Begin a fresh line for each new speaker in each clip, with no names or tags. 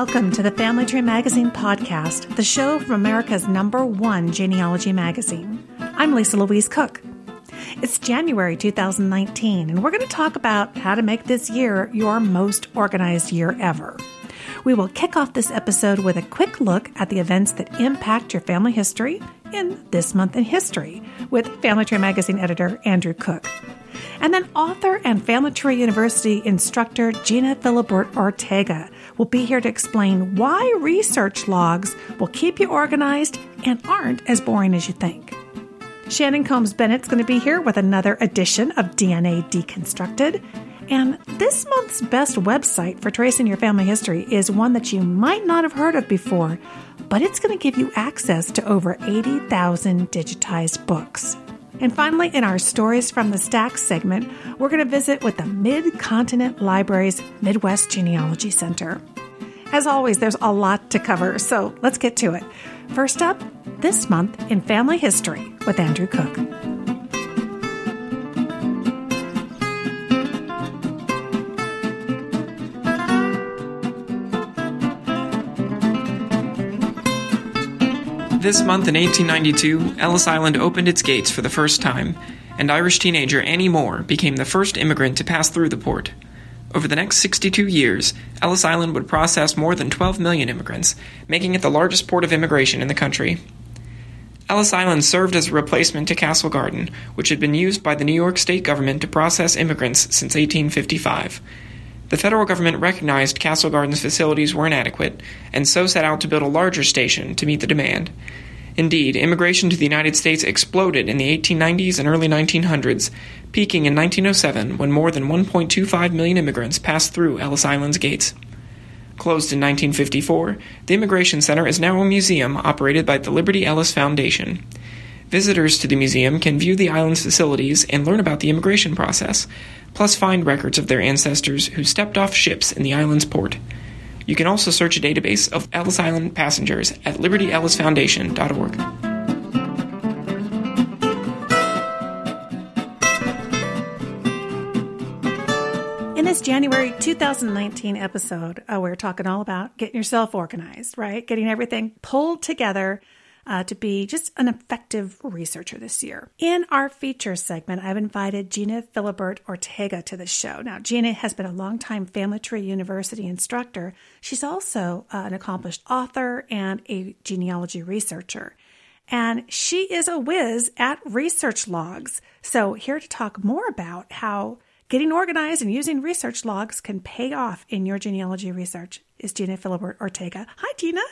welcome to the Family Tree Magazine podcast, the show from America's number one genealogy magazine. I'm Lisa Louise Cooke. It's January 2019, and we're going to talk about how to make this year your most organized year ever. We will kick off this episode with a quick look at the events that impact your family history in This Month in History with Family Tree Magazine editor Andrew Cook. And then author and Family Tree University instructor Gina Philibert Ortega will be here to explain why research logs will keep you organized and aren't as boring as you think. Shannon Combs Bennett's going to be here with another edition of DNA Deconstructed. And this month's best website for tracing your family history is one that you might not have heard of before, but it's going to give you access to over 80,000 digitized books. And finally, in our Stories from the Stack segment, we're going to visit with the Mid Continent Library's Midwest Genealogy Center. As always, there's a lot to cover, so let's get to it. First up, this month in family history with Andrew Cook.
This month in 1892, Ellis Island opened its gates for the first time, and Irish teenager Annie Moore became the first immigrant to pass through the port. Over the next 62 years, Ellis Island would process more than 12 million immigrants, making it the largest port of immigration in the country. Ellis Island served as a replacement to Castle Garden, which had been used by the New York state government to process immigrants since 1855. The federal government recognized Castle Garden's facilities were inadequate, and so set out to build a larger station to meet the demand. Indeed, immigration to the United States exploded in the 1890s and early 1900s, peaking in 1907 when more than 1.25 million immigrants passed through Ellis Island's gates. Closed in 1954, the Immigration Center is now a museum operated by the Liberty Ellis Foundation. Visitors to the museum can view the island's facilities and learn about the immigration process, plus find records of their ancestors who stepped off ships in the island's port. You can also search a database of Ellis Island passengers at libertyellisfoundation.org.
In this January 2019 episode, uh, we're talking all about getting yourself organized, right? Getting everything pulled together uh, to be just an effective researcher this year. In our feature segment, I've invited Gina Philibert Ortega to the show. Now, Gina has been a longtime Family Tree University instructor. She's also uh, an accomplished author and a genealogy researcher. And she is a whiz at research logs. So, here to talk more about how getting organized and using research logs can pay off in your genealogy research is Gina Philibert Ortega. Hi, Gina.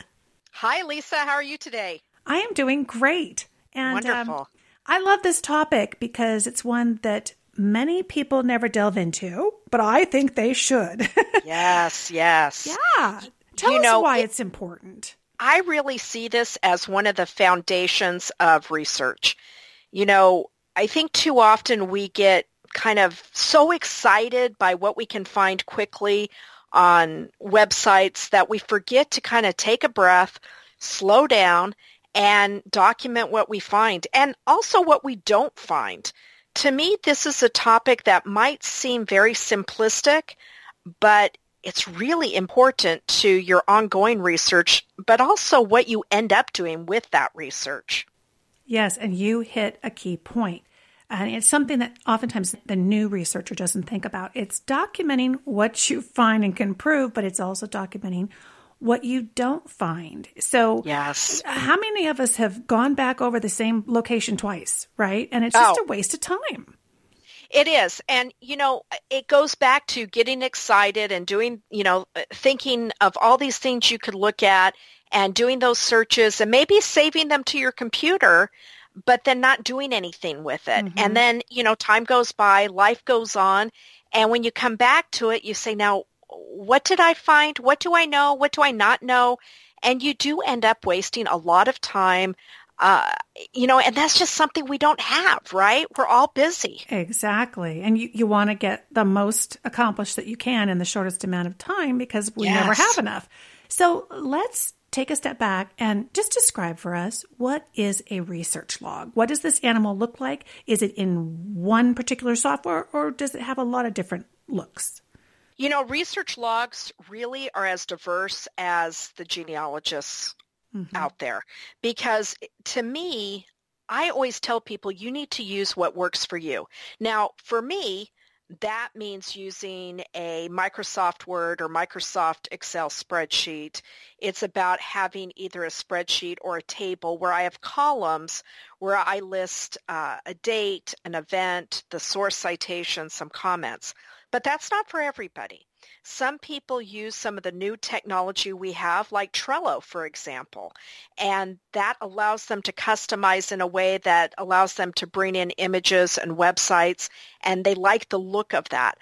Hi, Lisa. How are you today?
I am doing great.
And um, Wonderful. Um,
I love this topic because it's one that many people never delve into, but I think they should.
yes, yes.
Yeah. Tell you us know, why it, it's important.
I really see this as one of the foundations of research. You know, I think too often we get kind of so excited by what we can find quickly on websites that we forget to kind of take a breath, slow down, and document what we find and also what we don't find. To me, this is a topic that might seem very simplistic, but it's really important to your ongoing research, but also what you end up doing with that research.
Yes, and you hit a key point. And it's something that oftentimes the new researcher doesn't think about. It's documenting what you find and can prove, but it's also documenting what you don't find. So,
yes.
How many of us have gone back over the same location twice, right? And it's just oh. a waste of time.
It is. And, you know, it goes back to getting excited and doing, you know, thinking of all these things you could look at and doing those searches and maybe saving them to your computer, but then not doing anything with it. Mm-hmm. And then, you know, time goes by, life goes on. And when you come back to it, you say, now, what did I find? What do I know? What do I not know? And you do end up wasting a lot of time. Uh, you know, and that's just something we don't have, right? We're all busy.
Exactly. And you, you want to get the most accomplished that you can in the shortest amount of time because we yes. never have enough. So let's take a step back and just describe for us what is a research log? What does this animal look like? Is it in one particular software or does it have a lot of different looks?
You know, research logs really are as diverse as the genealogists mm-hmm. out there because to me, I always tell people you need to use what works for you. Now, for me, that means using a Microsoft Word or Microsoft Excel spreadsheet. It's about having either a spreadsheet or a table where I have columns where I list uh, a date, an event, the source citation, some comments. But that's not for everybody. Some people use some of the new technology we have, like Trello, for example, and that allows them to customize in a way that allows them to bring in images and websites, and they like the look of that.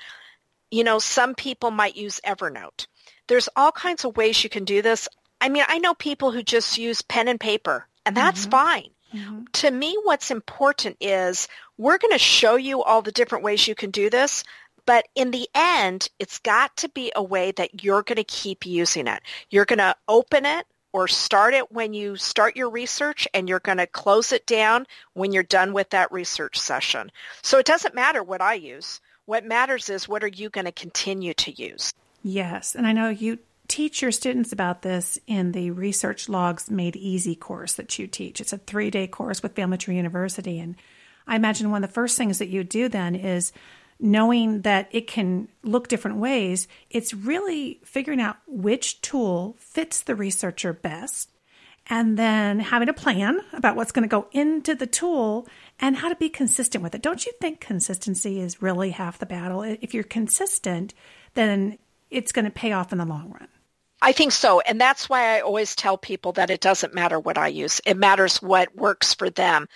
You know, some people might use Evernote. There's all kinds of ways you can do this. I mean, I know people who just use pen and paper, and that's mm-hmm. fine. Mm-hmm. To me, what's important is we're going to show you all the different ways you can do this, but in the end, it's got to be a way that you're going to keep using it. You're going to open it or start it when you start your research and you're going to close it down when you're done with that research session. So it doesn't matter what I use. What matters is what are you going to continue to use?
Yes. And I know you teach your students about this in the Research Logs Made Easy course that you teach. It's a three day course with Family Tree University. And I imagine one of the first things that you do then is knowing that it can look different ways, it's really figuring out which tool fits the researcher best and then having a plan about what's going to go into the tool and how to be consistent with it. Don't you think consistency is really half the battle? If you're consistent, then it's going to pay off in the long run.
I think so. And that's why I always tell people that it doesn't matter what I use. It matters what works for them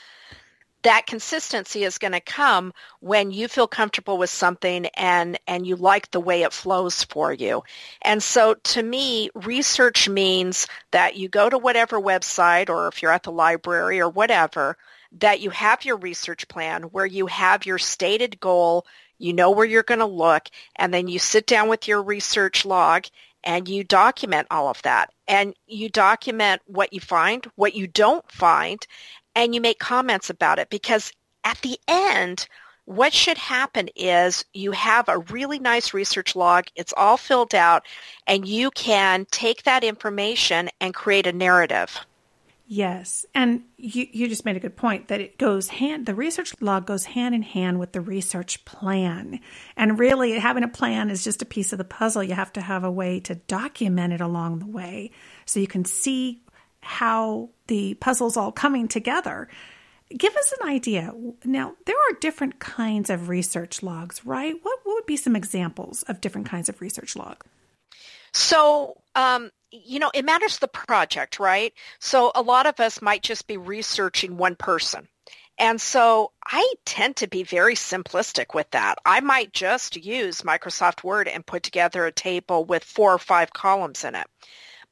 that consistency is going to come when you feel comfortable with something and and you like the way it flows for you. And so to me, research means that you go to whatever website or if you're at the library or whatever, that you have your research plan where you have your stated goal, you know where you're going to look, and then you sit down with your research log and you document all of that. And you document what you find, what you don't find, and you make comments about it because at the end, what should happen is you have a really nice research log. It's all filled out and you can take that information and create a narrative.
Yes. And you, you just made a good point that it goes hand, the research log goes hand in hand with the research plan. And really having a plan is just a piece of the puzzle. You have to have a way to document it along the way so you can see how the puzzle's all coming together. Give us an idea. Now, there are different kinds of research logs, right? What, what would be some examples of different kinds of research log?
So, um, you know, it matters the project, right? So a lot of us might just be researching one person. And so I tend to be very simplistic with that. I might just use Microsoft Word and put together a table with four or five columns in it.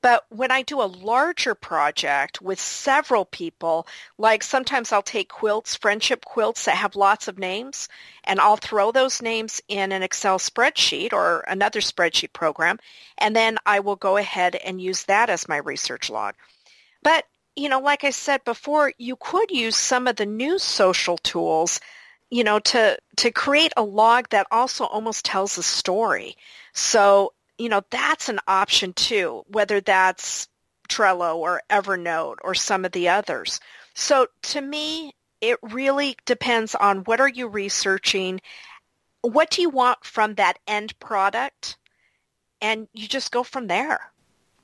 But when I do a larger project with several people, like sometimes I'll take quilts, friendship quilts that have lots of names, and I'll throw those names in an Excel spreadsheet or another spreadsheet program, and then I will go ahead and use that as my research log. But, you know, like I said before, you could use some of the new social tools you know, to, to create a log that also almost tells a story. So you know, that's an option too, whether that's Trello or Evernote or some of the others. So to me, it really depends on what are you researching, what do you want from that end product, and you just go from there.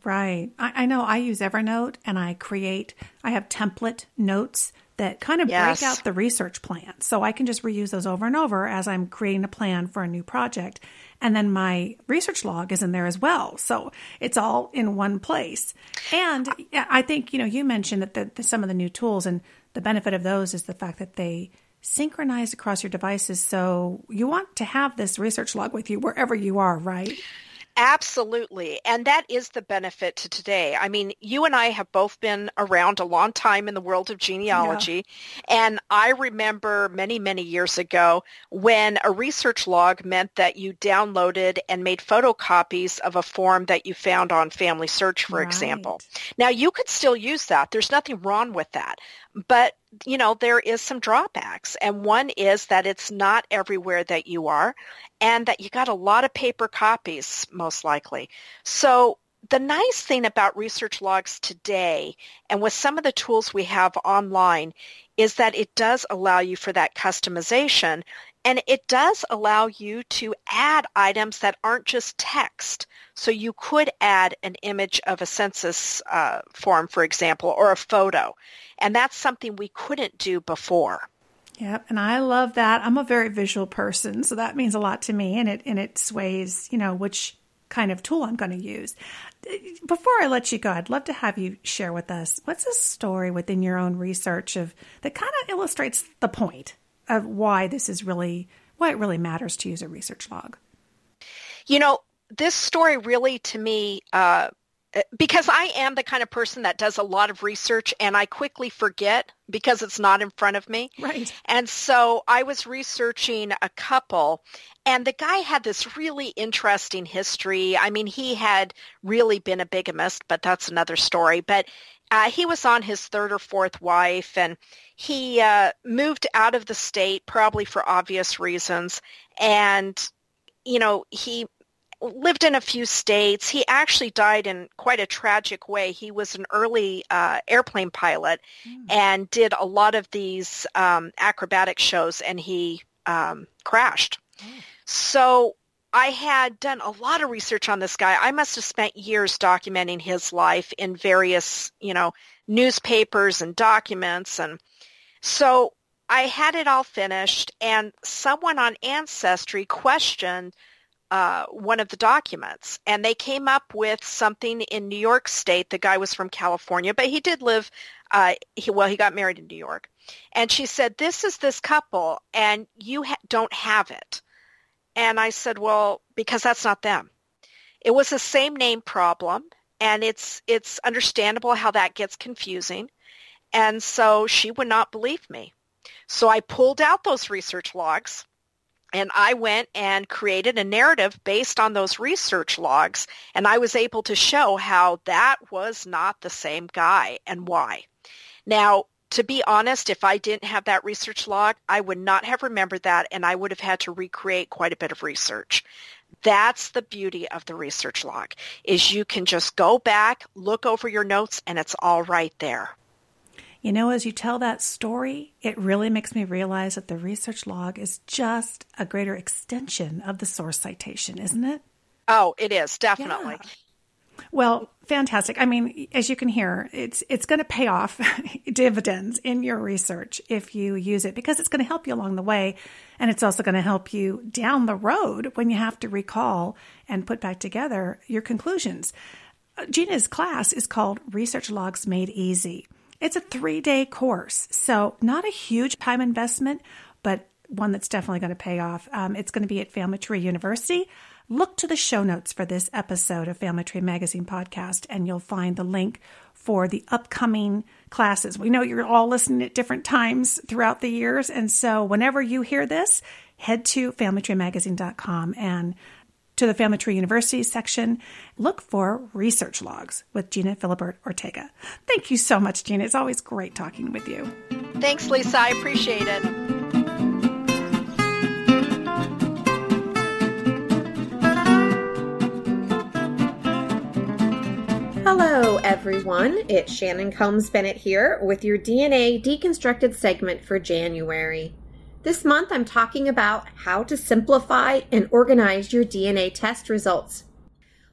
Right. I, I know I use Evernote and I create, I have template notes that kind of yes. break out the research plan. So I can just reuse those over and over as I'm creating a plan for a new project. And then my research log is in there as well. So it's all in one place. And I think, you know, you mentioned that the, the, some of the new tools and the benefit of those is the fact that they synchronize across your devices. So you want to have this research log with you wherever you are, right?
Absolutely. And that is the benefit to today. I mean, you and I have both been around a long time in the world of genealogy. Yeah. And I remember many, many years ago when a research log meant that you downloaded and made photocopies of a form that you found on Family Search, for right. example. Now, you could still use that. There's nothing wrong with that. but you know, there is some drawbacks. And one is that it's not everywhere that you are and that you got a lot of paper copies, most likely. So the nice thing about research logs today and with some of the tools we have online is that it does allow you for that customization and it does allow you to add items that aren't just text. So you could add an image of a census uh, form, for example, or a photo. And that's something we couldn't do before.
Yep, and I love that. I'm a very visual person, so that means a lot to me, and it and it sways, you know, which kind of tool I'm going to use. Before I let you go, I'd love to have you share with us what's a story within your own research of that kind of illustrates the point of why this is really why it really matters to use a research log.
You know, this story really to me uh, because I am the kind of person that does a lot of research and I quickly forget because it's not in front of me.
Right.
And so I was researching a couple and the guy had this really interesting history. I mean, he had really been a bigamist, but that's another story. But uh, he was on his third or fourth wife and he uh, moved out of the state probably for obvious reasons. And, you know, he lived in a few states. He actually died in quite a tragic way. He was an early uh, airplane pilot mm. and did a lot of these um, acrobatic shows and he um, crashed. Mm. So I had done a lot of research on this guy. I must have spent years documenting his life in various, you know, newspapers and documents. And so I had it all finished and someone on Ancestry questioned uh, one of the documents and they came up with something in New York State. The guy was from California, but he did live, uh, he, well, he got married in New York. And she said, this is this couple and you ha- don't have it. And I said, well, because that's not them. It was the same name problem, and it's it's understandable how that gets confusing. And so she would not believe me. So I pulled out those research logs and I went and created a narrative based on those research logs and I was able to show how that was not the same guy and why. Now, to be honest, if I didn't have that research log, I would not have remembered that and I would have had to recreate quite a bit of research. That's the beauty of the research log is you can just go back, look over your notes and it's all right there.
You know, as you tell that story, it really makes me realize that the research log is just a greater extension of the source citation, isn't it?
Oh, it is, definitely.
Yeah. Well, fantastic. I mean, as you can hear, it's it's going to pay off dividends in your research if you use it because it's going to help you along the way and it's also going to help you down the road when you have to recall and put back together your conclusions. Gina's class is called Research Logs Made Easy. It's a 3-day course, so not a huge time investment, but one that's definitely going to pay off. Um, it's going to be at Family Tree University. Look to the show notes for this episode of Family Tree Magazine podcast, and you'll find the link for the upcoming classes. We know you're all listening at different times throughout the years, and so whenever you hear this, head to familytreemagazine.com and to the Family Tree University section, look for research logs with Gina Philibert Ortega. Thank you so much, Gina. It's always great talking with you.
Thanks, Lisa. I appreciate it.
Everyone. It's Shannon Combs Bennett here with your DNA deconstructed segment for January. This month, I'm talking about how to simplify and organize your DNA test results.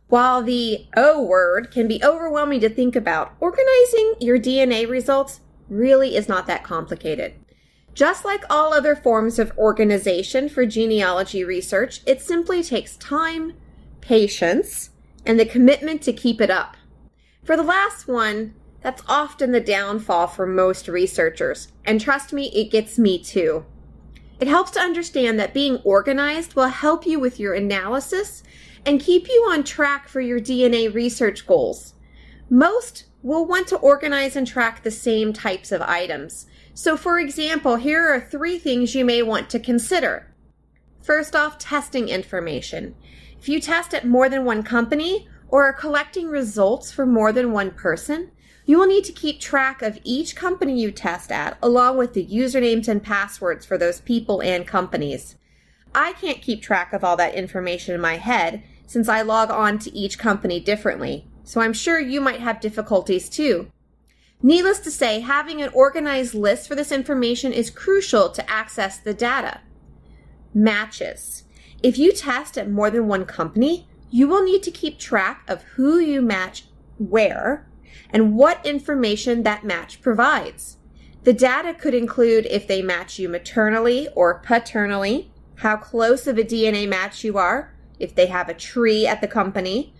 While the O word can be overwhelming to think about, organizing your DNA results really is not that complicated. Just like all other forms of organization for genealogy research, it simply takes time, patience, and the commitment to keep it up. For the last one, that's often the downfall for most researchers, and trust me, it gets me too. It helps to understand that being organized will help you with your analysis and keep you on track for your DNA research goals. Most will want to organize and track the same types of items. So, for example, here are three things you may want to consider. First off, testing information. If you test at more than one company, or are collecting results for more than one person, You will need to keep track of each company you test at, along with the usernames and passwords for those people and companies. I can't keep track of all that information in my head since I log on to each company differently, so I'm sure you might have difficulties too. Needless to say, having an organized list for this information is crucial to access the data. Matches. If you test at more than one company, you will need to keep track of who you match where and what information that match provides. The data could include if they match you maternally or paternally, how close of a DNA match you are, if they have a tree at the company,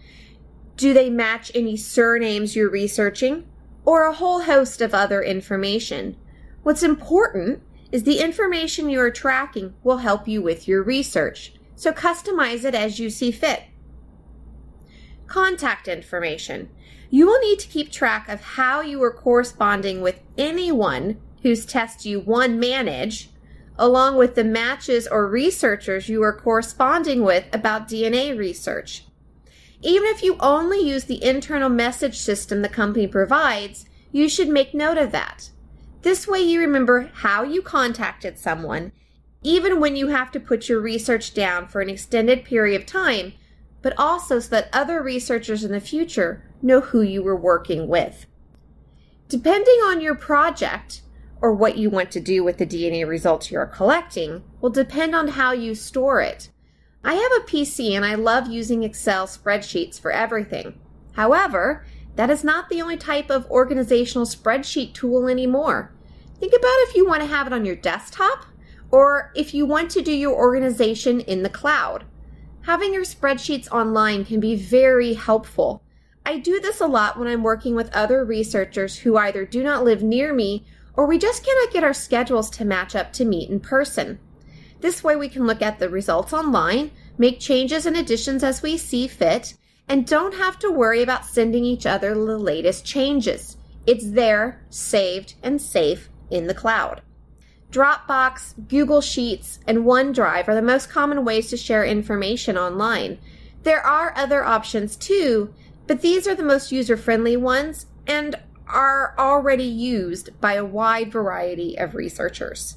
do they match any surnames you're researching, or a whole host of other information. What's important is the information you are tracking will help you with your research, so customize it as you see fit. Contact information. You will need to keep track of how you are corresponding with anyone whose test you one manage, along with the matches or researchers you are corresponding with about DNA research. Even if you only use the internal message system the company provides, you should make note of that. This way you remember how you contacted someone, even when you have to put your research down for an extended period of time, but also so that other researchers in the future know who you were working with. Depending on your project or what you want to do with the DNA results you're collecting will depend on how you store it. I have a PC and I love using Excel spreadsheets for everything. However, that is not the only type of organizational spreadsheet tool anymore. Think about if you want to have it on your desktop or if you want to do your organization in the cloud. Having your spreadsheets online can be very helpful. I do this a lot when I'm working with other researchers who either do not live near me or we just cannot get our schedules to match up to meet in person. This way we can look at the results online, make changes and additions as we see fit, and don't have to worry about sending each other the latest changes. It's there, saved, and safe in the cloud. Dropbox, Google Sheets, and OneDrive are the most common ways to share information online. There are other options too, but these are the most user friendly ones and are already used by a wide variety of researchers.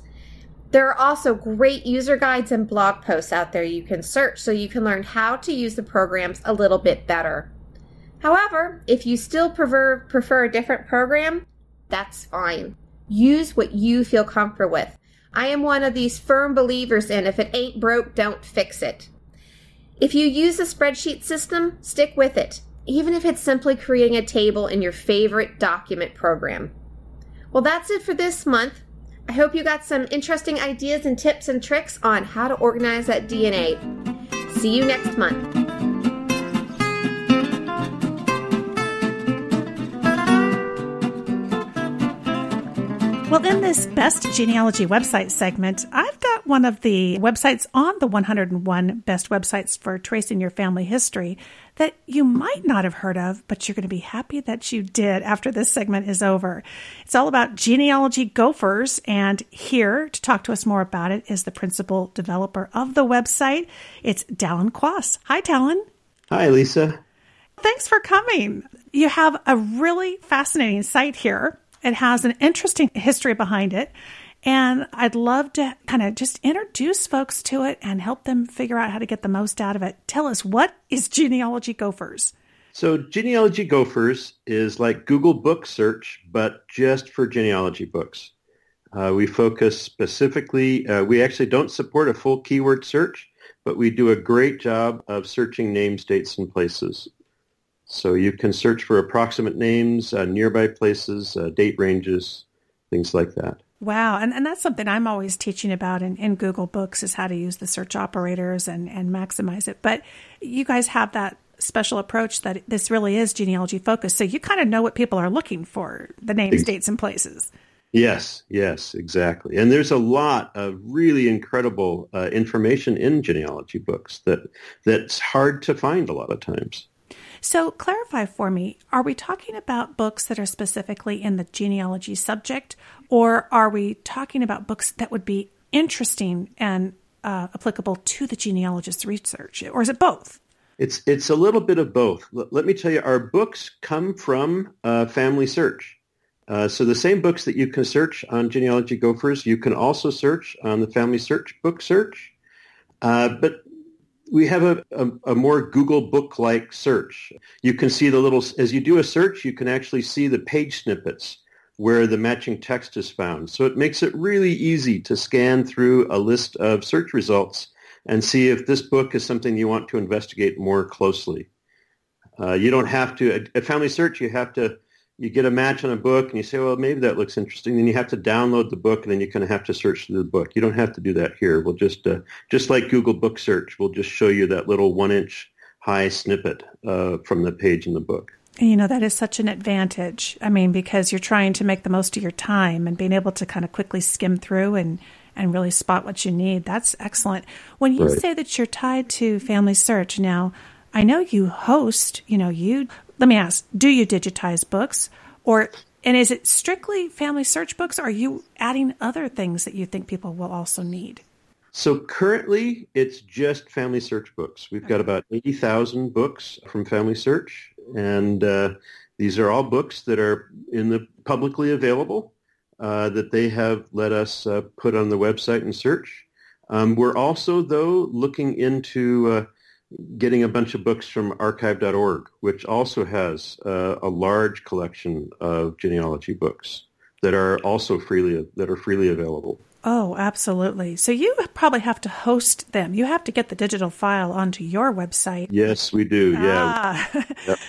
There are also great user guides and blog posts out there you can search so you can learn how to use the programs a little bit better. However, if you still prefer, prefer a different program, that's fine. Use what you feel comfortable with. I am one of these firm believers in if it ain't broke, don't fix it. If you use a spreadsheet system, stick with it, even if it's simply creating a table in your favorite document program. Well, that's it for this month. I hope you got some interesting ideas and tips and tricks on how to organize that DNA. See you next month.
Well, in this Best Genealogy website segment, I've got one of the websites on the 101 best websites for tracing your family history that you might not have heard of, but you're going to be happy that you did after this segment is over. It's all about genealogy gophers, and here to talk to us more about it is the principal developer of the website. It's Dallin Quass. Hi, Dallin.
Hi, Lisa.
Thanks for coming. You have a really fascinating site here it has an interesting history behind it. And I'd love to kind of just introduce folks to it and help them figure out how to get the most out of it. Tell us, what is Genealogy Gophers?
So, Genealogy Gophers is like Google Book Search, but just for genealogy books. Uh, we focus specifically, uh, we actually don't support a full keyword search, but we do a great job of searching names, dates, and places. So you can search for approximate names, uh, nearby places, uh, date ranges, things like that.
Wow. And, and that's something I'm always teaching about in, in Google Books is how to use the search operators and, and maximize it. But you guys have that special approach that this really is genealogy focused. So you kind of know what people are looking for, the names, dates, and places.
Yes, yes, exactly. And there's a lot of really incredible uh, information in genealogy books that that's hard to find a lot of times.
So, clarify for me are we talking about books that are specifically in the genealogy subject, or are we talking about books that would be interesting and uh, applicable to the genealogist's research, or is it both?
It's it's a little bit of both. L- let me tell you, our books come from uh, Family Search. Uh, so the same books that you can search on Genealogy Gophers, you can also search on the Family Search book search. Uh, but we have a, a, a, more Google book-like search. You can see the little, as you do a search, you can actually see the page snippets where the matching text is found. So it makes it really easy to scan through a list of search results and see if this book is something you want to investigate more closely. Uh, you don't have to, at Family Search, you have to, you get a match on a book and you say, well, maybe that looks interesting. Then you have to download the book and then you kind of have to search through the book. You don't have to do that here. We'll just, uh, just like Google Book Search, we'll just show you that little one inch high snippet uh, from the page in the book.
You know, that is such an advantage. I mean, because you're trying to make the most of your time and being able to kind of quickly skim through and and really spot what you need. That's excellent. When you right. say that you're tied to Family Search now, I know you host, you know, you let me ask, do you digitize books or and is it strictly Family Search books or are you adding other things that you think people will also need?
So currently it's just Family Search books. We've okay. got about 80,000 books from Family Search and uh, these are all books that are in the publicly available uh, that they have let us uh, put on the website and search. Um, we're also, though, looking into uh, getting a bunch of books from archive.org, which also has uh, a large collection of genealogy books that are also freely that are freely available.
Oh, absolutely. So you probably have to host them. You have to get the digital file onto your website.
Yes, we do. Yeah. Ah. yep.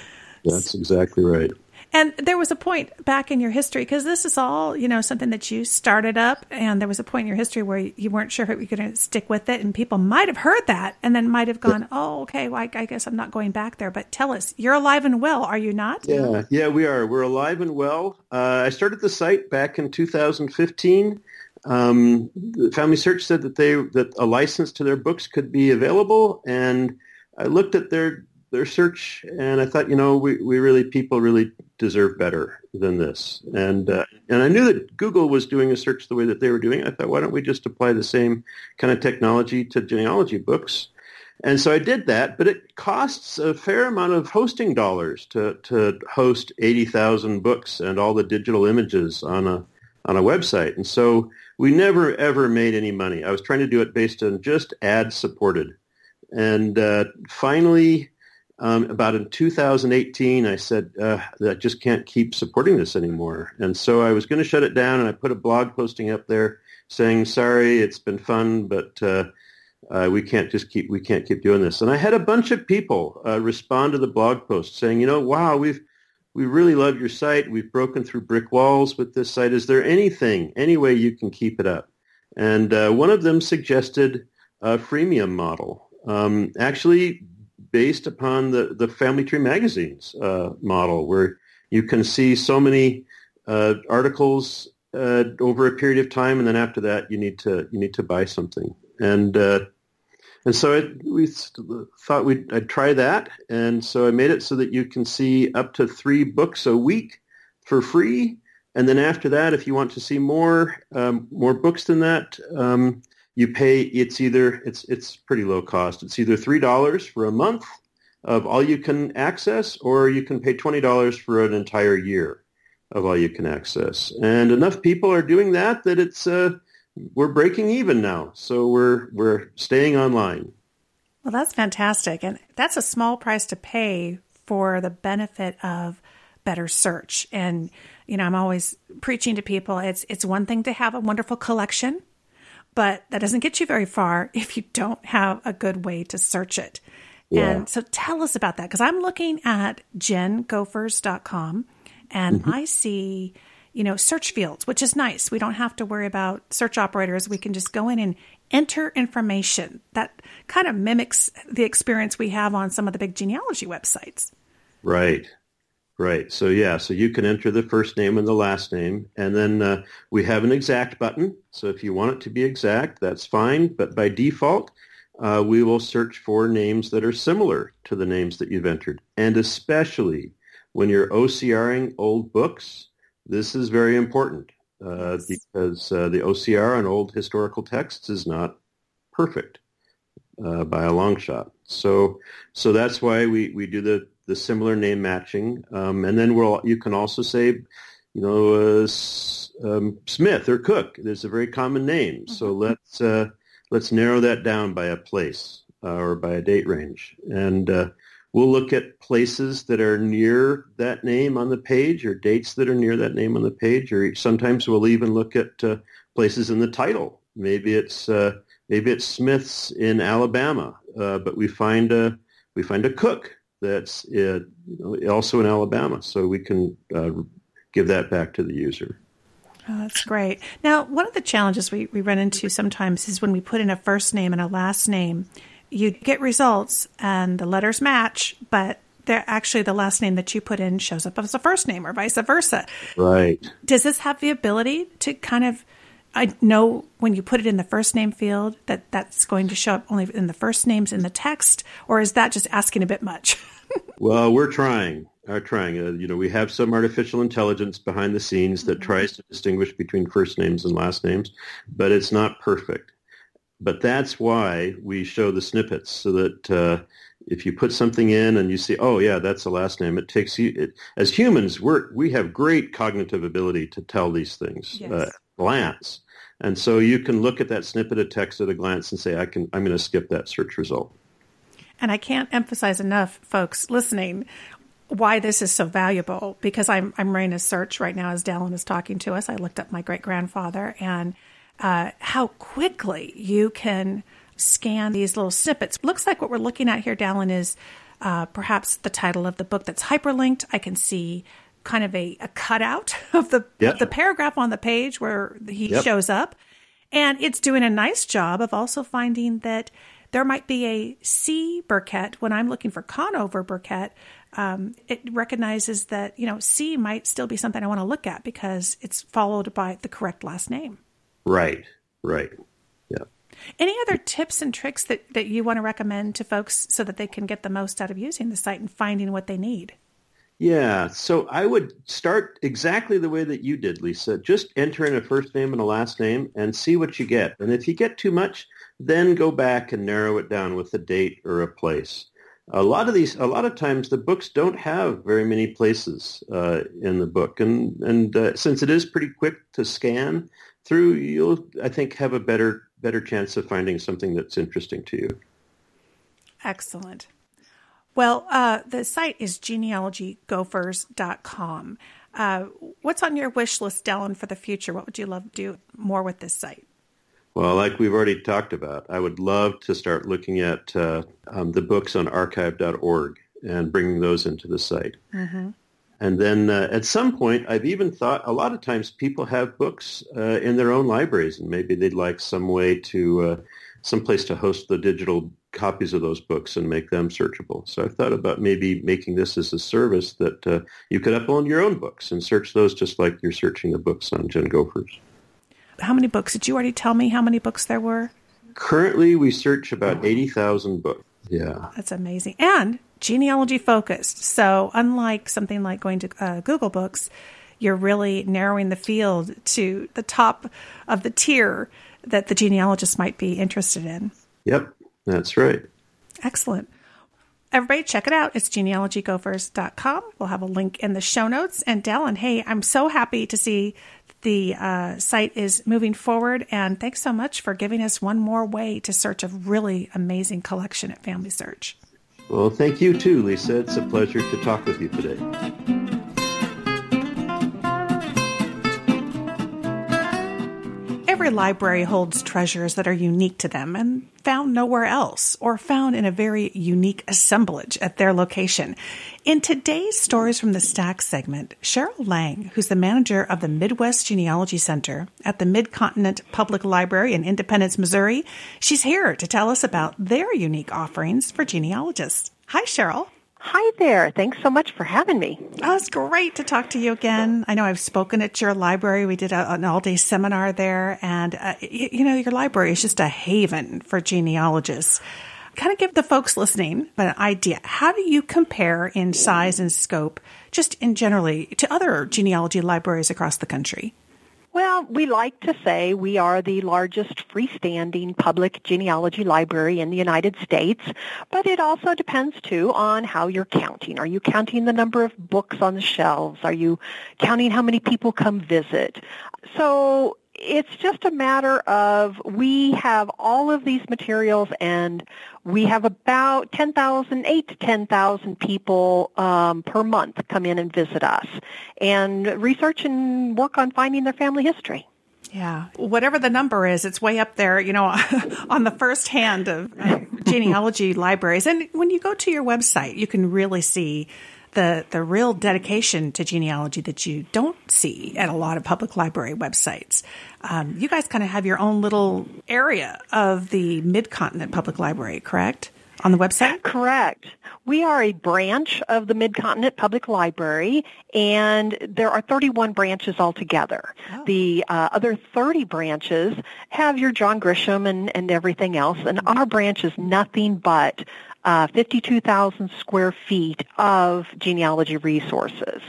That's exactly right.
And there was a point back in your history because this is all, you know, something that you started up, and there was a point in your history where you weren't sure if you were going to stick with it, and people might have heard that and then might have gone, "Oh, okay, well, I, I guess I'm not going back there." But tell us, you're alive and well, are you not?
Yeah, yeah, we are. We're alive and well. Uh, I started the site back in 2015. Um, the Family Search said that they that a license to their books could be available, and I looked at their their search, and I thought, you know, we, we really people really deserve better than this. And uh, and I knew that Google was doing a search the way that they were doing. I thought, why don't we just apply the same kind of technology to genealogy books? And so I did that, but it costs a fair amount of hosting dollars to, to host 80,000 books and all the digital images on a on a website. And so we never ever made any money. I was trying to do it based on just ad supported. And uh, finally, um, about in 2018, I said, uh, I just can't keep supporting this anymore. And so I was going to shut it down, and I put a blog posting up there saying, sorry, it's been fun, but uh, uh, we can't just keep, we can't keep doing this. And I had a bunch of people uh, respond to the blog post saying, you know, wow, we've, we really love your site. We've broken through brick walls with this site. Is there anything, any way you can keep it up? And uh, one of them suggested a freemium model. Um, actually, based upon the, the Family Tree Magazine's uh, model, where you can see so many uh, articles uh, over a period of time, and then after that, you need to you need to buy something. And uh, and so it, we thought we'd I'd try that, and so I made it so that you can see up to three books a week for free. And then after that, if you want to see more um, more books than that, um, you pay it's either it's it's pretty low cost. It's either three dollars for a month of all you can access, or you can pay twenty dollars for an entire year of all you can access. And enough people are doing that that it's uh, we're breaking even now. So we're we're staying online.
Well, that's fantastic, and that's a small price to pay for the benefit of better search. And you know, I'm always preaching to people. It's it's one thing to have a wonderful collection but that doesn't get you very far if you don't have a good way to search it. Yeah. And so tell us about that because I'm looking at gengophers.com and mm-hmm. I see, you know, search fields, which is nice. We don't have to worry about search operators. We can just go in and enter information that kind of mimics the experience we have on some of the big genealogy websites.
Right. Right. So yeah, so you can enter the first name and the last name, and then uh, we have an exact button. So if you want it to be exact, that's fine. But by default, uh, we will search for names that are similar to the names that you've entered, and especially when you're OCRing old books, this is very important uh, because uh, the OCR on old historical texts is not perfect uh, by a long shot. So so that's why we, we do the, the similar name matching. Um, and then we'll you can also say, you know, uh, um, Smith or Cook. There's a very common name. Mm-hmm. So let's uh, let's narrow that down by a place uh, or by a date range. And uh, we'll look at places that are near that name on the page or dates that are near that name on the page. Or sometimes we'll even look at uh, places in the title. Maybe it's uh, maybe it's Smith's in Alabama, uh, but we find a we find a Cook that's know, also in Alabama, so we can uh, give that back to the user.
Oh, that's great. Now, one of the challenges we, we run into sometimes is when we put in a first name and a last name, you get results and the letters match, but they're actually the last name that you put in shows up as a first name or vice versa.
Right.
Does this have the ability to kind of I know when you put it in the first name field that that's going to show up only in the first names in the text, or is that just asking a bit much?
well, we're trying. Are trying. Uh, you know, we have some artificial intelligence behind the scenes that mm-hmm. tries to distinguish between first names and last names, but it's not perfect. But that's why we show the snippets so that uh, if you put something in and you see, oh yeah, that's the last name, it takes you. It, as humans, we're we have great cognitive ability to tell these things yes. uh, glance. And so you can look at that snippet of text at a glance and say, I can, I'm going to skip that search result.
And I can't emphasize enough, folks listening, why this is so valuable because I'm, I'm running a search right now as Dallin is talking to us. I looked up my great grandfather and uh, how quickly you can scan these little snippets. Looks like what we're looking at here, Dallin, is uh, perhaps the title of the book that's hyperlinked. I can see kind of a, a cutout of the yep. of the paragraph on the page where he yep. shows up. And it's doing a nice job of also finding that there might be a C Burkett when I'm looking for Conover Burkett. Um, it recognizes that you know C might still be something I want to look at because it's followed by the correct last name.
Right. Right. Yeah.
Any other tips and tricks that, that you want to recommend to folks so that they can get the most out of using the site and finding what they need?
Yeah, so I would start exactly the way that you did, Lisa. Just enter in a first name and a last name and see what you get. And if you get too much, then go back and narrow it down with a date or a place. A lot of these, a lot of times, the books don't have very many places uh, in the book, and and uh, since it is pretty quick to scan through, you'll I think have a better better chance of finding something that's interesting to you.
Excellent. Well, uh, the site is genealogygophers.com. Uh, what's on your wish list, Dallin, for the future? What would you love to do more with this site?
Well, like we've already talked about, I would love to start looking at uh, um, the books on archive.org and bringing those into the site. Mm-hmm. And then uh, at some point, I've even thought a lot of times people have books uh, in their own libraries, and maybe they'd like some way to, uh, some place to host the digital copies of those books and make them searchable. So I thought about maybe making this as a service that uh, you could upload your own books and search those just like you're searching the books on Gen Gophers.
How many books? Did you already tell me how many books there were?
Currently, we search about 80,000 books. Yeah.
That's amazing. And genealogy focused. So unlike something like going to uh, Google Books, you're really narrowing the field to the top of the tier that the genealogist might be interested in.
Yep. That's right.
Excellent. Everybody, check it out. It's genealogygophers.com. We'll have a link in the show notes. And Dallin, hey, I'm so happy to see the uh, site is moving forward. And thanks so much for giving us one more way to search a really amazing collection at Family Search.
Well, thank you too, Lisa. It's a pleasure to talk with you today.
Every library holds treasures that are unique to them and found nowhere else, or found in a very unique assemblage at their location. In today's Stories from the Stack segment, Cheryl Lang, who's the manager of the Midwest Genealogy Center at the Midcontinent Public Library in Independence, Missouri, she's here to tell us about their unique offerings for genealogists. Hi, Cheryl.
Hi there. Thanks so much for having me.
Oh, it's great to talk to you again. I know I've spoken at your library. We did a, an all day seminar there, and uh, you, you know, your library is just a haven for genealogists. Kind of give the folks listening an idea. How do you compare in size and scope, just in generally, to other genealogy libraries across the country?
Well, we like to say we are the largest freestanding public genealogy library in the United States, but it also depends too on how you're counting. Are you counting the number of books on the shelves? Are you counting how many people come visit? So it's just a matter of we have all of these materials and we have about 10,000, 8 to 10,000 people um, per month come in and visit us and research and work on finding their family history.
Yeah. Whatever the number is, it's way up there, you know, on the first hand of genealogy libraries. And when you go to your website, you can really see the the real dedication to genealogy that you don't see at a lot of public library websites. Um, you guys kind of have your own little area of the Mid Continent Public Library, correct? On the website?
Correct. We are a branch of the Mid-Continent Public Library, and there are 31 branches altogether. Oh. The uh, other 30 branches have your John Grisham and, and everything else, and our branch is nothing but uh, 52,000 square feet of genealogy resources.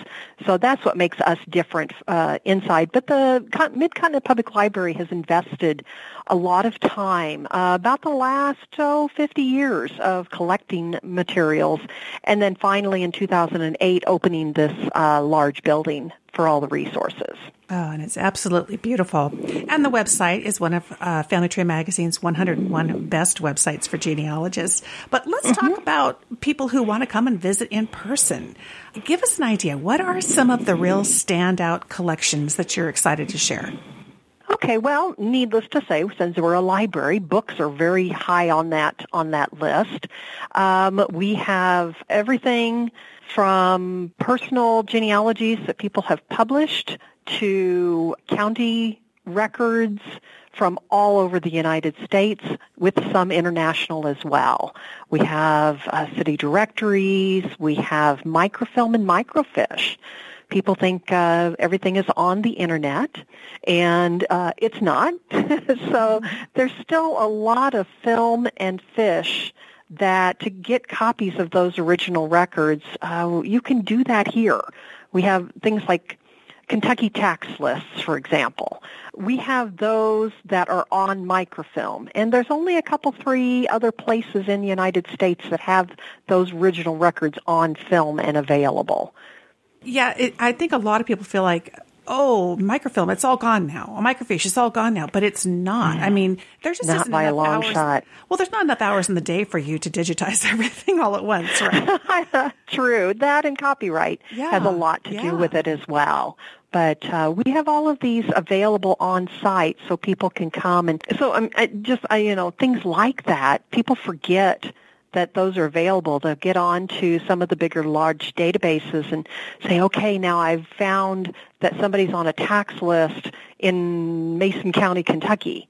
So that's what makes us different uh, inside. But the Mid-Continent Public Library has invested a lot of time, uh, about the last oh, 50 years of collecting materials, and then finally in 2008 opening this uh, large building for all the resources.
Oh, and it's absolutely beautiful. And the website is one of uh, Family Tree Magazine's 101 best websites for genealogists. But let's mm-hmm. talk about people who want to come and visit in person. Give us an idea. What are some of the real standout collections that you're excited to share?
Okay, well, needless to say, since we're a library, books are very high on that on that list. Um, we have everything from personal genealogies that people have published to county records from all over the United States with some international as well. We have uh, city directories, we have microfilm and microfiche. People think uh, everything is on the internet, and uh, it's not. so there's still a lot of film and fiche that to get copies of those original records, uh, you can do that here. We have things like Kentucky tax lists, for example. We have those that are on microfilm, and there's only a couple, three other places in the United States that have those original records on film and available.
Yeah, it, I think a lot of people feel like oh, microfilm, it's all gone now. A microfiche, it's all gone now. But it's not. I mean, there's just
not by a long
hours.
shot.
Well, there's not enough hours in the day for you to digitize everything all at once, right?
True. That and copyright yeah, has a lot to yeah. do with it as well. But uh, we have all of these available on site so people can come and so um, I just I, you know things like that. People forget that those are available to get on to some of the bigger large databases and say, okay, now I've found that somebody's on a tax list in Mason County, Kentucky.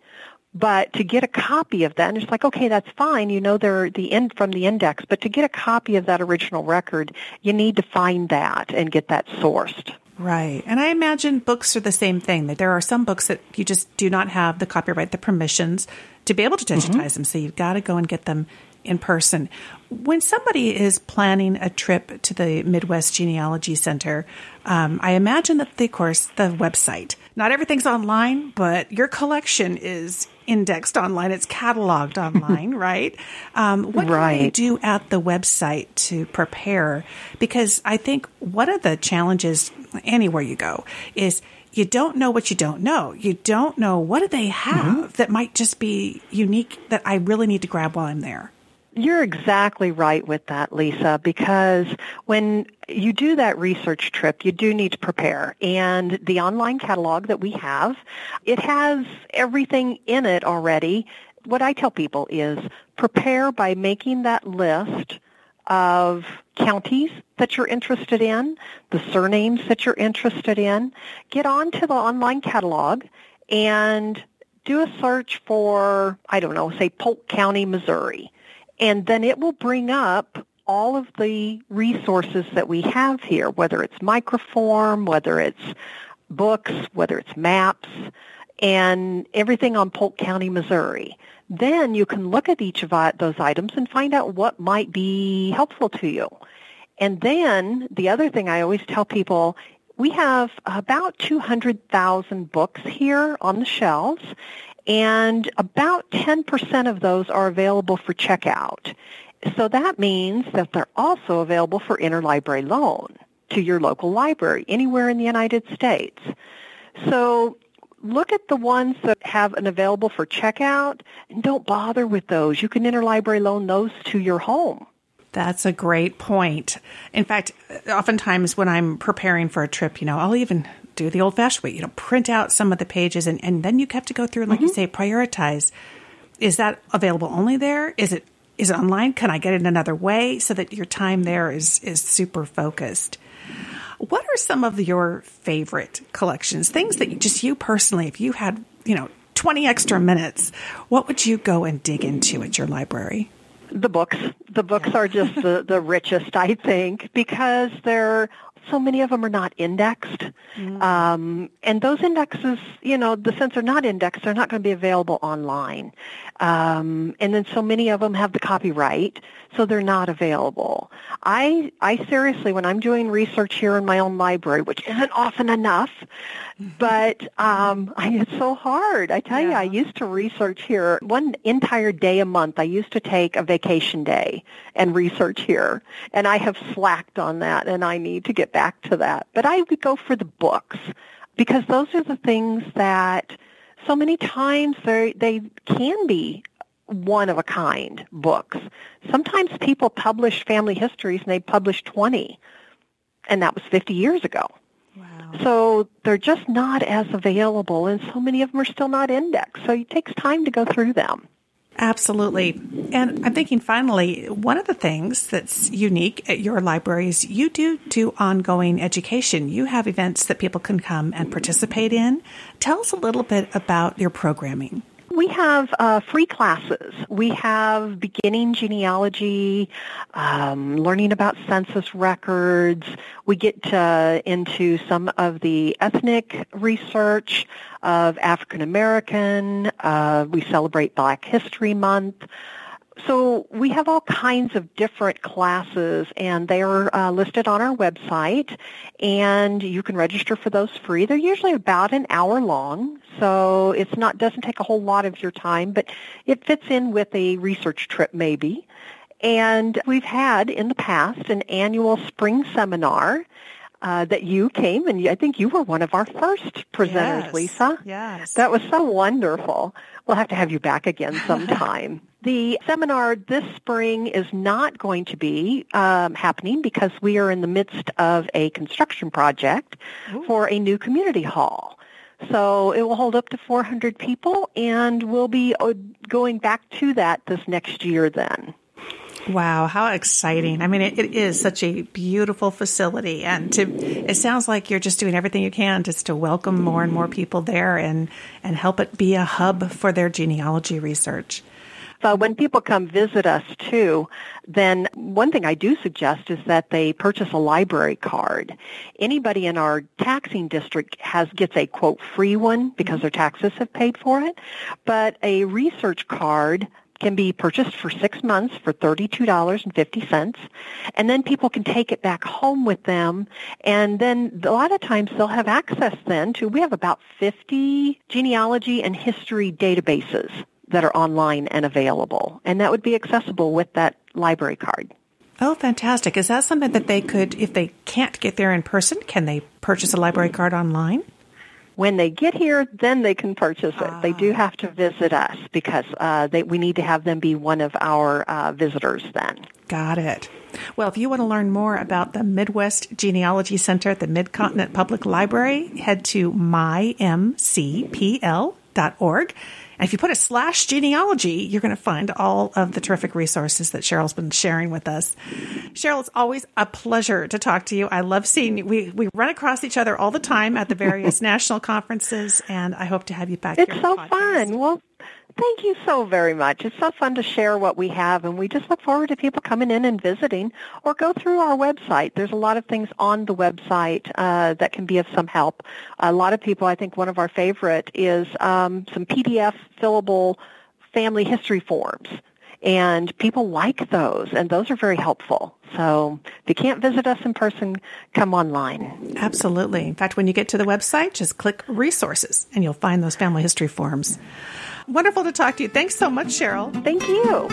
But to get a copy of that, and it's like, okay, that's fine. You know they're the end from the index, but to get a copy of that original record, you need to find that and get that sourced.
Right. And I imagine books are the same thing, that there are some books that you just do not have the copyright, the permissions to be able to digitize mm-hmm. them. So you've got to go and get them in person. When somebody is planning a trip to the Midwest Genealogy Center, um, I imagine that, the, of course, the website, not everything's online, but your collection is indexed online, it's cataloged online, right? Um, what right. can they do at the website to prepare? Because I think one of the challenges anywhere you go is you don't know what you don't know. You don't know what do they have mm-hmm. that might just be unique that I really need to grab while I'm there.
You're exactly right with that, Lisa, because when you do that research trip, you do need to prepare. And the online catalog that we have, it has everything in it already. What I tell people is prepare by making that list of counties that you're interested in, the surnames that you're interested in. Get onto the online catalog and do a search for, I don't know, say Polk County, Missouri and then it will bring up all of the resources that we have here, whether it's microform, whether it's books, whether it's maps, and everything on Polk County, Missouri. Then you can look at each of those items and find out what might be helpful to you. And then the other thing I always tell people, we have about 200,000 books here on the shelves, and about 10% of those are available for checkout. So that means that they're also available for interlibrary loan to your local library anywhere in the United States. So look at the ones that have an available for checkout and don't bother with those. You can interlibrary loan those to your home.
That's a great point. In fact, oftentimes when I'm preparing for a trip, you know, I'll even do the old fashioned way, you know, print out some of the pages and, and then you have to go through and like mm-hmm. you say, prioritize. Is that available only there? Is it is it online? Can I get it another way so that your time there is is super focused? What are some of your favorite collections? Things that you, just you personally, if you had, you know, 20 extra minutes, what would you go and dig into at your library?
The books. The books are just the, the richest, I think, because they're so many of them are not indexed. Mm. Um, and those indexes, you know, the since they're not indexed, they're not going to be available online. Um, and then so many of them have the copyright, so they're not available. I, I seriously, when I'm doing research here in my own library, which isn't often enough, but um, I, it's so hard. I tell yeah. you, I used to research here one entire day a month. I used to take a vacation day and research here, and I have slacked on that, and I need to get back to that. But I would go for the books because those are the things that so many times they they can be one of a kind books. Sometimes people publish family histories and they publish 20 and that was 50 years ago. So they're just not as available, and so many of them are still not indexed. So it takes time to go through them.
Absolutely. And I'm thinking finally, one of the things that's unique at your library is you do do ongoing education. You have events that people can come and participate in. Tell us a little bit about your programming
we have uh, free classes. We have beginning genealogy, um, learning about census records. We get into some of the ethnic research of African American. Uh, we celebrate Black History Month. So we have all kinds of different classes, and they are uh, listed on our website, and you can register for those free. They're usually about an hour long, so it's not doesn't take a whole lot of your time, but it fits in with a research trip maybe. And we've had in the past an annual spring seminar uh, that you came, and I think you were one of our first presenters,
yes.
Lisa.
Yes.
That was so wonderful. We'll have to have you back again sometime. the seminar this spring is not going to be um, happening because we are in the midst of a construction project Ooh. for a new community hall. So it will hold up to 400 people, and we'll be uh, going back to that this next year then.
Wow, how exciting. I mean, it, it is such a beautiful facility and to it sounds like you're just doing everything you can just to welcome more and more people there and and help it be a hub for their genealogy research.
So when people come visit us too, then one thing I do suggest is that they purchase a library card. Anybody in our taxing district has gets a quote free one because their taxes have paid for it, but a research card can be purchased for six months for $32.50. And then people can take it back home with them. And then a lot of times they'll have access then to, we have about 50 genealogy and history databases that are online and available. And that would be accessible with that library card.
Oh, fantastic. Is that something that they could, if they can't get there in person, can they purchase a library card online?
When they get here, then they can purchase it. Ah. They do ah. have to visit us because uh, they, we need to have them be one of our uh, visitors then.
Got it. Well, if you want to learn more about the Midwest Genealogy Center at the Midcontinent Public Library, head to mymcpl.org and if you put a slash genealogy, you're going to find all of the terrific resources that Cheryl's been sharing with us. Cheryl, it's always a pleasure to talk to you. I love seeing you. We, we run across each other all the time at the various national conferences, and I hope to have you back.
It's so fun. Well, Thank you so very much. It's so fun to share what we have, and we just look forward to people coming in and visiting or go through our website. There's a lot of things on the website uh, that can be of some help. A lot of people, I think one of our favorite is um, some PDF fillable family history forms And people like those, and those are very helpful. So if you can't visit us in person, come online.
Absolutely. In fact, when you get to the website, just click resources and you'll find those family history forms. Wonderful to talk to you. Thanks so much, Cheryl.
Thank you.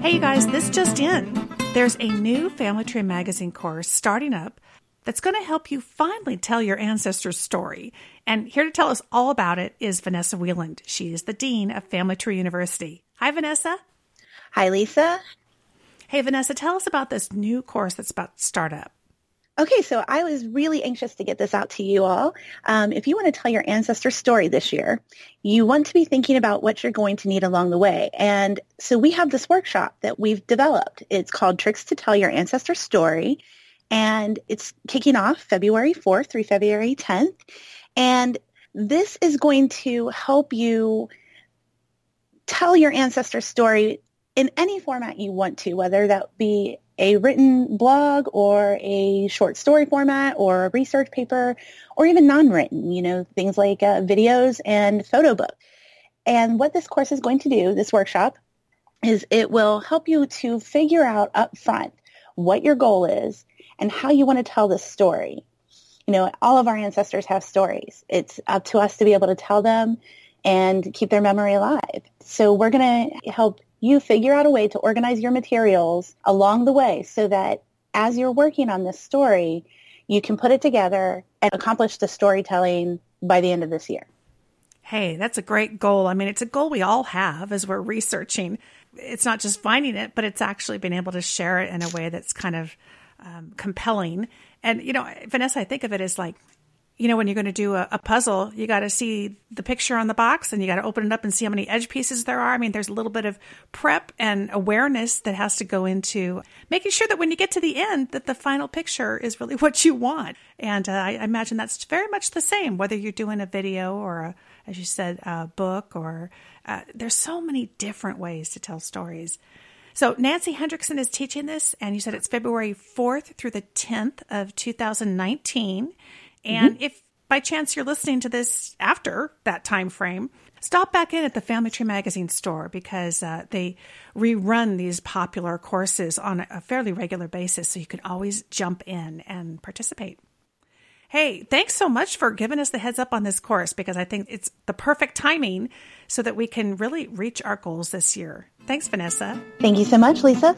Hey, you guys, this just in. There's a new Family Tree Magazine course starting up that's going to help you finally tell your ancestors' story. And here to tell us all about it is Vanessa Wieland. She is the Dean of Family Tree University. Hi, Vanessa.
Hi, Lisa.
Hey, Vanessa, tell us about this new course that's about to start up.
Okay, so I was really anxious to get this out to you all. Um, if you want to tell your ancestor story this year, you want to be thinking about what you're going to need along the way. And so we have this workshop that we've developed. It's called Tricks to Tell Your Ancestor Story and it's kicking off February 4th through February 10th. And this is going to help you tell your ancestor story in any format you want to, whether that be a written blog or a short story format or a research paper or even non-written, you know, things like uh, videos and photo book. And what this course is going to do, this workshop, is it will help you to figure out up front what your goal is and how you want to tell this story. You know, all of our ancestors have stories. It's up to us to be able to tell them and keep their memory alive. So we're going to help you figure out a way to organize your materials along the way so that as you're working on this story, you can put it together and accomplish the storytelling by the end of this year.
Hey, that's a great goal. I mean, it's a goal we all have as we're researching. It's not just finding it, but it's actually being able to share it in a way that's kind of um, compelling. And, you know, Vanessa, I think of it as like, you know, when you're going to do a, a puzzle, you got to see the picture on the box and you got to open it up and see how many edge pieces there are. I mean, there's a little bit of prep and awareness that has to go into making sure that when you get to the end, that the final picture is really what you want. And uh, I imagine that's very much the same, whether you're doing a video or a, as you said, a book or uh, there's so many different ways to tell stories. So Nancy Hendrickson is teaching this, and you said it's February 4th through the 10th of 2019. And mm-hmm. if by chance you're listening to this after that time frame, stop back in at the Family Tree Magazine store because uh, they rerun these popular courses on a fairly regular basis, so you can always jump in and participate. Hey, thanks so much for giving us the heads up on this course because I think it's the perfect timing so that we can really reach our goals this year. Thanks, Vanessa.
Thank you so much, Lisa.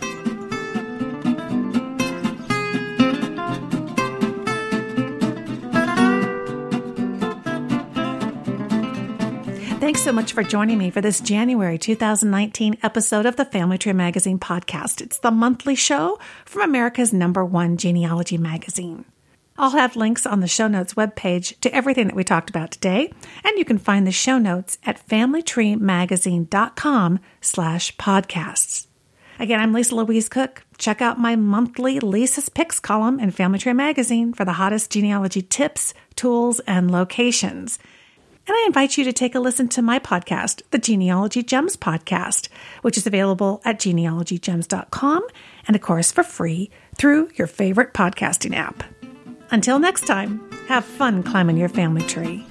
Thanks so much for joining me for this January 2019 episode of the Family Tree Magazine podcast. It's the monthly show from America's number one genealogy magazine. I'll have links on the show notes webpage to everything that we talked about today, and you can find the show notes at familytreemagazine.com slash podcasts. Again, I'm Lisa Louise Cooke. Check out my monthly Lisa's Picks column in Family Tree Magazine for the hottest genealogy tips, tools, and locations. And I invite you to take a listen to my podcast, the Genealogy Gems Podcast, which is available at genealogygems.com and, of course, for free through your favorite podcasting app. Until next time, have fun climbing your family tree.